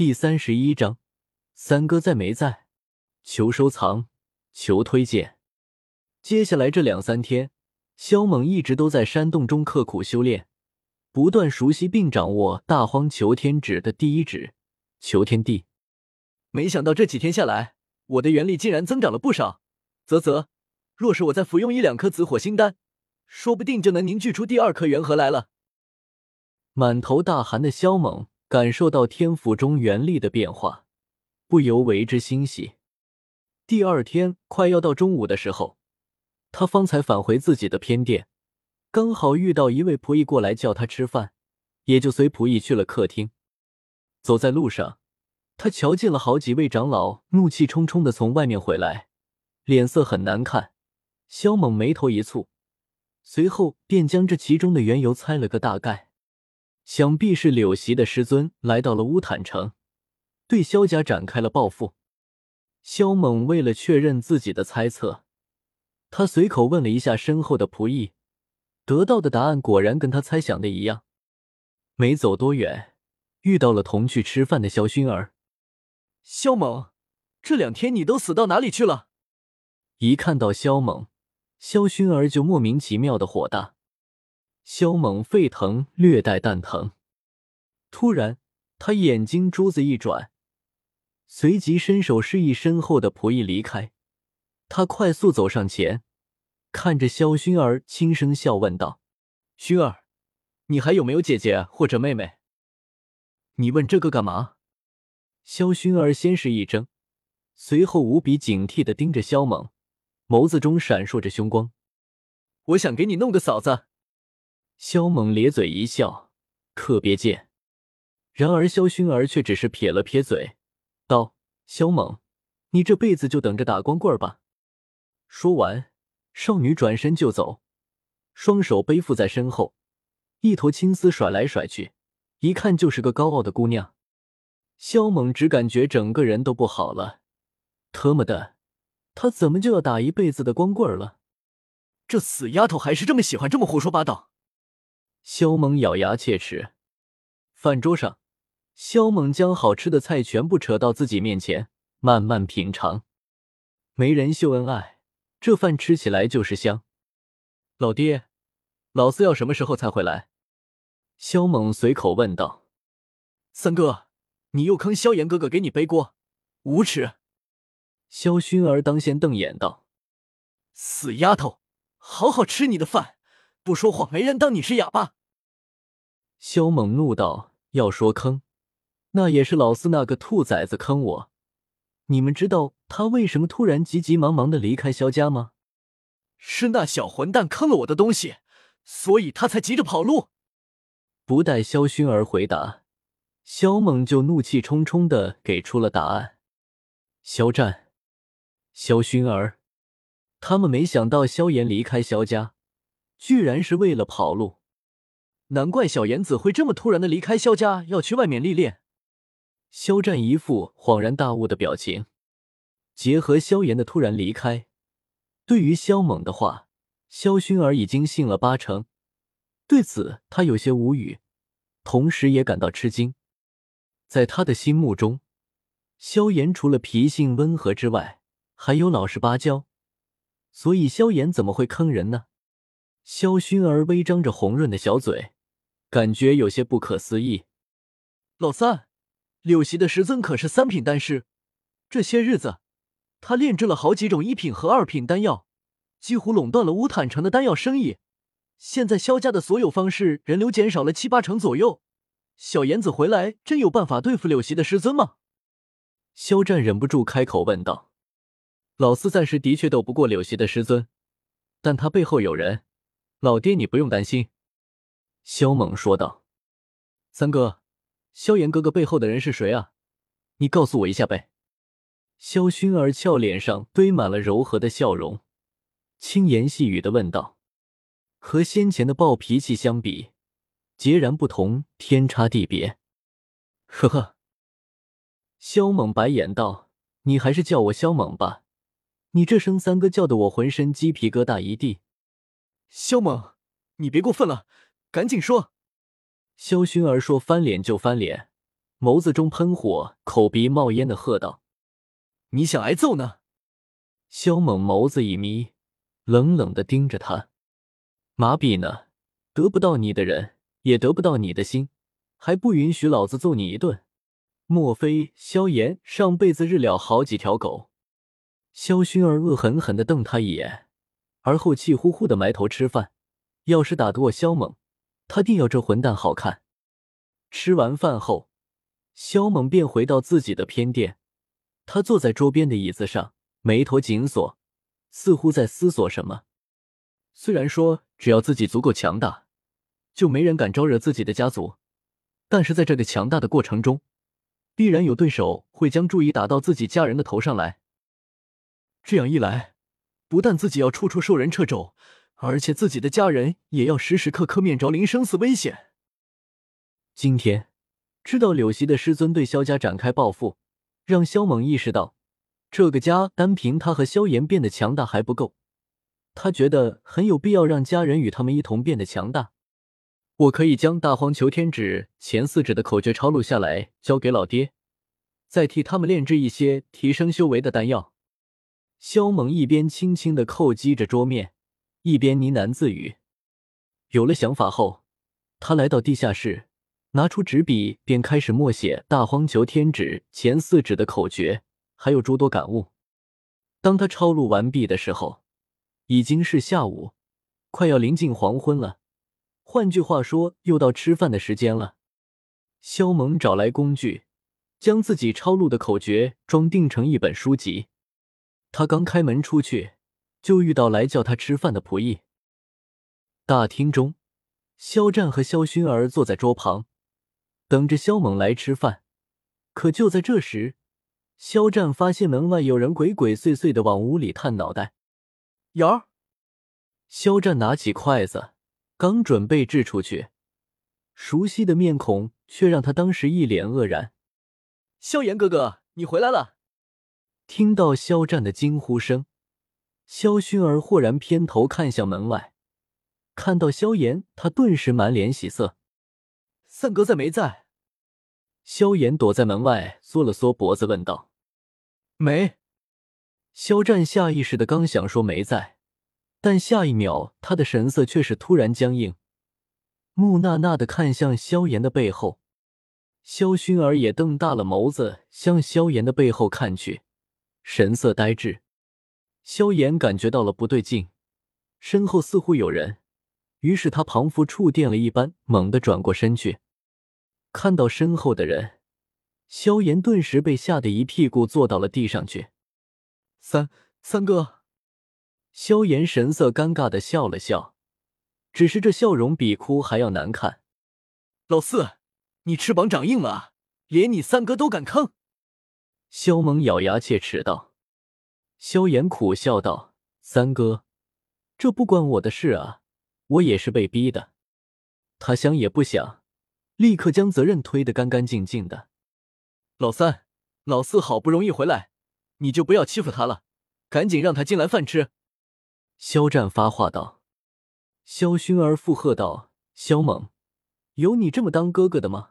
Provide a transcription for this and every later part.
第三十一章，三哥在没在？求收藏，求推荐。接下来这两三天，萧猛一直都在山洞中刻苦修炼，不断熟悉并掌握大荒求天指的第一指求天地。没想到这几天下来，我的元力竟然增长了不少。啧啧，若是我再服用一两颗紫火星丹，说不定就能凝聚出第二颗元核来了。满头大汗的萧猛。感受到天府中元力的变化，不由为之欣喜。第二天快要到中午的时候，他方才返回自己的偏殿，刚好遇到一位仆役过来叫他吃饭，也就随仆役去了客厅。走在路上，他瞧见了好几位长老怒气冲冲的从外面回来，脸色很难看。萧猛眉头一蹙，随后便将这其中的缘由猜了个大概。想必是柳席的师尊来到了乌坦城，对萧家展开了报复。萧猛为了确认自己的猜测，他随口问了一下身后的仆役，得到的答案果然跟他猜想的一样。没走多远，遇到了同去吃饭的萧薰儿。萧猛，这两天你都死到哪里去了？一看到萧猛，萧薰儿就莫名其妙的火大。萧猛沸腾，略带蛋疼。突然，他眼睛珠子一转，随即伸手示意身后的仆役离开。他快速走上前，看着萧薰儿，轻声笑问道：“薰儿，你还有没有姐姐或者妹妹？你问这个干嘛？”萧薰儿先是一怔，随后无比警惕的盯着萧猛，眸子中闪烁着凶光：“我想给你弄个嫂子。”萧猛咧嘴一笑，特别贱。然而萧薰儿却只是撇了撇嘴，道：“萧猛，你这辈子就等着打光棍吧。”说完，少女转身就走，双手背负在身后，一头青丝甩来甩去，一看就是个高傲的姑娘。萧猛只感觉整个人都不好了，特么的，他怎么就要打一辈子的光棍了？这死丫头还是这么喜欢这么胡说八道。萧猛咬牙切齿。饭桌上，萧猛将好吃的菜全部扯到自己面前，慢慢品尝。没人秀恩爱，这饭吃起来就是香。老爹，老四要什么时候才回来？萧猛随口问道。三哥，你又坑萧炎哥哥给你背锅，无耻！萧薰儿当先瞪眼道：“死丫头，好好吃你的饭。”不说话，没人当你是哑巴。萧猛怒道：“要说坑，那也是老四那个兔崽子坑我。你们知道他为什么突然急急忙忙的离开萧家吗？是那小混蛋坑了我的东西，所以他才急着跑路。”不待萧薰儿回答，萧猛就怒气冲冲的给出了答案：“萧战，萧薰儿，他们没想到萧炎离开萧家。”居然是为了跑路，难怪小妍子会这么突然的离开萧家，要去外面历练。肖战一副恍然大悟的表情，结合萧炎的突然离开，对于萧猛的话，萧薰儿已经信了八成。对此，他有些无语，同时也感到吃惊。在他的心目中，萧炎除了脾性温和之外，还有老实巴交，所以萧炎怎么会坑人呢？萧薰儿微张着红润的小嘴，感觉有些不可思议。老三，柳席的师尊可是三品丹师，这些日子他炼制了好几种一品和二品丹药，几乎垄断了乌坦城的丹药生意。现在萧家的所有方式人流减少了七八成左右。小妍子回来真有办法对付柳席的师尊吗？肖战忍不住开口问道：“老四暂时的确斗不过柳席的师尊，但他背后有人。”老爹，你不用担心。”萧猛说道。“三哥，萧炎哥哥背后的人是谁啊？你告诉我一下呗。”萧薰儿俏脸上堆满了柔和的笑容，轻言细语的问道：“和先前的暴脾气相比，截然不同，天差地别。”呵呵。萧猛白眼道：“你还是叫我萧猛吧，你这声三哥叫得我浑身鸡皮疙瘩一地。”萧猛，你别过分了，赶紧说。萧薰儿说：“翻脸就翻脸，眸子中喷火，口鼻冒烟的喝道：“你想挨揍呢？”萧猛眸子一眯，冷冷的盯着他：“麻痹呢？得不到你的人，也得不到你的心，还不允许老子揍你一顿？莫非萧炎上辈子日了好几条狗？”萧薰儿恶狠狠的瞪他一眼，而后气呼呼的埋头吃饭。要是打得过萧猛，他定要这混蛋好看。吃完饭后，萧猛便回到自己的偏殿，他坐在桌边的椅子上。眉头紧锁，似乎在思索什么。虽然说只要自己足够强大，就没人敢招惹自己的家族，但是在这个强大的过程中，必然有对手会将注意打到自己家人的头上来。这样一来，不但自己要处处受人掣肘，而且自己的家人也要时时刻刻面临生死危险。今天知道柳溪的师尊对萧家展开报复，让萧猛意识到。这个家单凭他和萧炎变得强大还不够，他觉得很有必要让家人与他们一同变得强大。我可以将大荒求天指前四指的口诀抄录下来，交给老爹，再替他们炼制一些提升修为的丹药。萧猛一边轻轻的叩击着桌面，一边呢喃自语。有了想法后，他来到地下室，拿出纸笔，便开始默写大荒求天指前四指的口诀。还有诸多感悟。当他抄录完毕的时候，已经是下午，快要临近黄昏了。换句话说，又到吃饭的时间了。肖萌找来工具，将自己抄录的口诀装订成一本书籍。他刚开门出去，就遇到来叫他吃饭的仆役。大厅中，肖战和肖薰儿坐在桌旁，等着肖猛来吃饭。可就在这时，肖战发现门外有人鬼鬼祟祟的往屋里探脑袋。瑶儿，肖战拿起筷子，刚准备掷出去，熟悉的面孔却让他当时一脸愕然。萧炎哥哥，你回来了！听到肖战的惊呼声，肖薰儿豁然偏头看向门外，看到萧炎，他顿时满脸喜色。三哥在没在？萧炎躲在门外，缩了缩脖子，问道。没，肖战下意识的刚想说没在，但下一秒他的神色却是突然僵硬，木讷讷的看向萧炎的背后。萧薰儿也瞪大了眸子向萧炎的背后看去，神色呆滞。萧炎感觉到了不对劲，身后似乎有人，于是他仿佛触电了一般，猛地转过身去，看到身后的人。萧炎顿时被吓得一屁股坐到了地上去。三三哥，萧炎神色尴尬的笑了笑，只是这笑容比哭还要难看。老四，你翅膀长硬了，连你三哥都敢坑！萧猛咬牙切齿道。萧炎苦笑道：“三哥，这不关我的事啊，我也是被逼的。”他想也不想，立刻将责任推得干干净净的。老三，老四好不容易回来，你就不要欺负他了，赶紧让他进来饭吃。肖战发话道。肖薰儿附和道：“肖猛，有你这么当哥哥的吗？”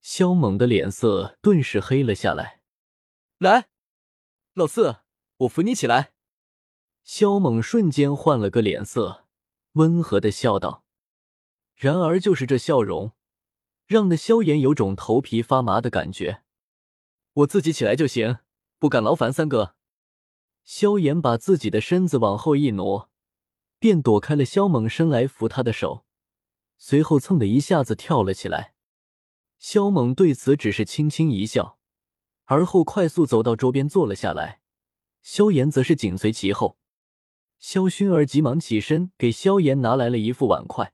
肖猛的脸色顿时黑了下来。来，老四，我扶你起来。肖猛瞬间换了个脸色，温和的笑道。然而，就是这笑容，让那萧炎有种头皮发麻的感觉。我自己起来就行，不敢劳烦三哥。萧炎把自己的身子往后一挪，便躲开了萧猛伸来扶他的手，随后蹭的一下子跳了起来。萧猛对此只是轻轻一笑，而后快速走到桌边坐了下来。萧炎则是紧随其后。萧薰儿急忙起身给萧炎拿来了一副碗筷，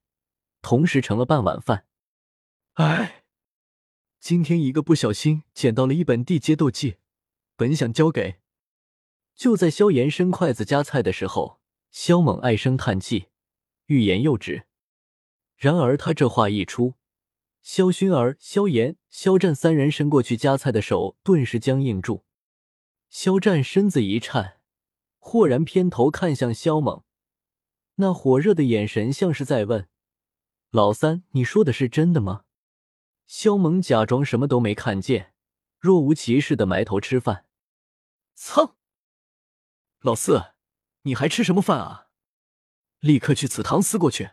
同时盛了半碗饭。哎。今天一个不小心捡到了一本地阶斗技，本想交给。就在萧炎伸筷子夹菜的时候，萧猛唉声叹气，欲言又止。然而他这话一出，萧薰儿、萧炎、萧战三人伸过去夹菜的手顿时僵硬住。萧战身子一颤，豁然偏头看向萧猛，那火热的眼神像是在问：“老三，你说的是真的吗？”萧猛假装什么都没看见，若无其事的埋头吃饭。操！老四，你还吃什么饭啊？立刻去祠堂撕过去，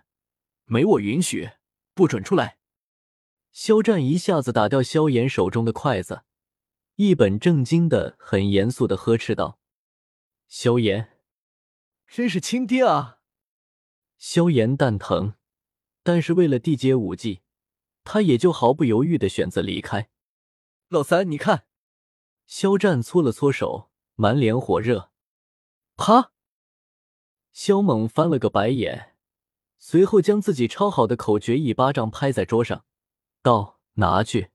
没我允许，不准出来。肖战一下子打掉萧炎手中的筷子，一本正经的、很严肃的呵斥道：“萧炎，真是亲爹啊！”萧炎蛋疼，但是为了缔结武技，他也就毫不犹豫的选择离开。老三，你看，肖战搓了搓手，满脸火热。啪！肖猛翻了个白眼，随后将自己抄好的口诀一巴掌拍在桌上，道：“拿去。”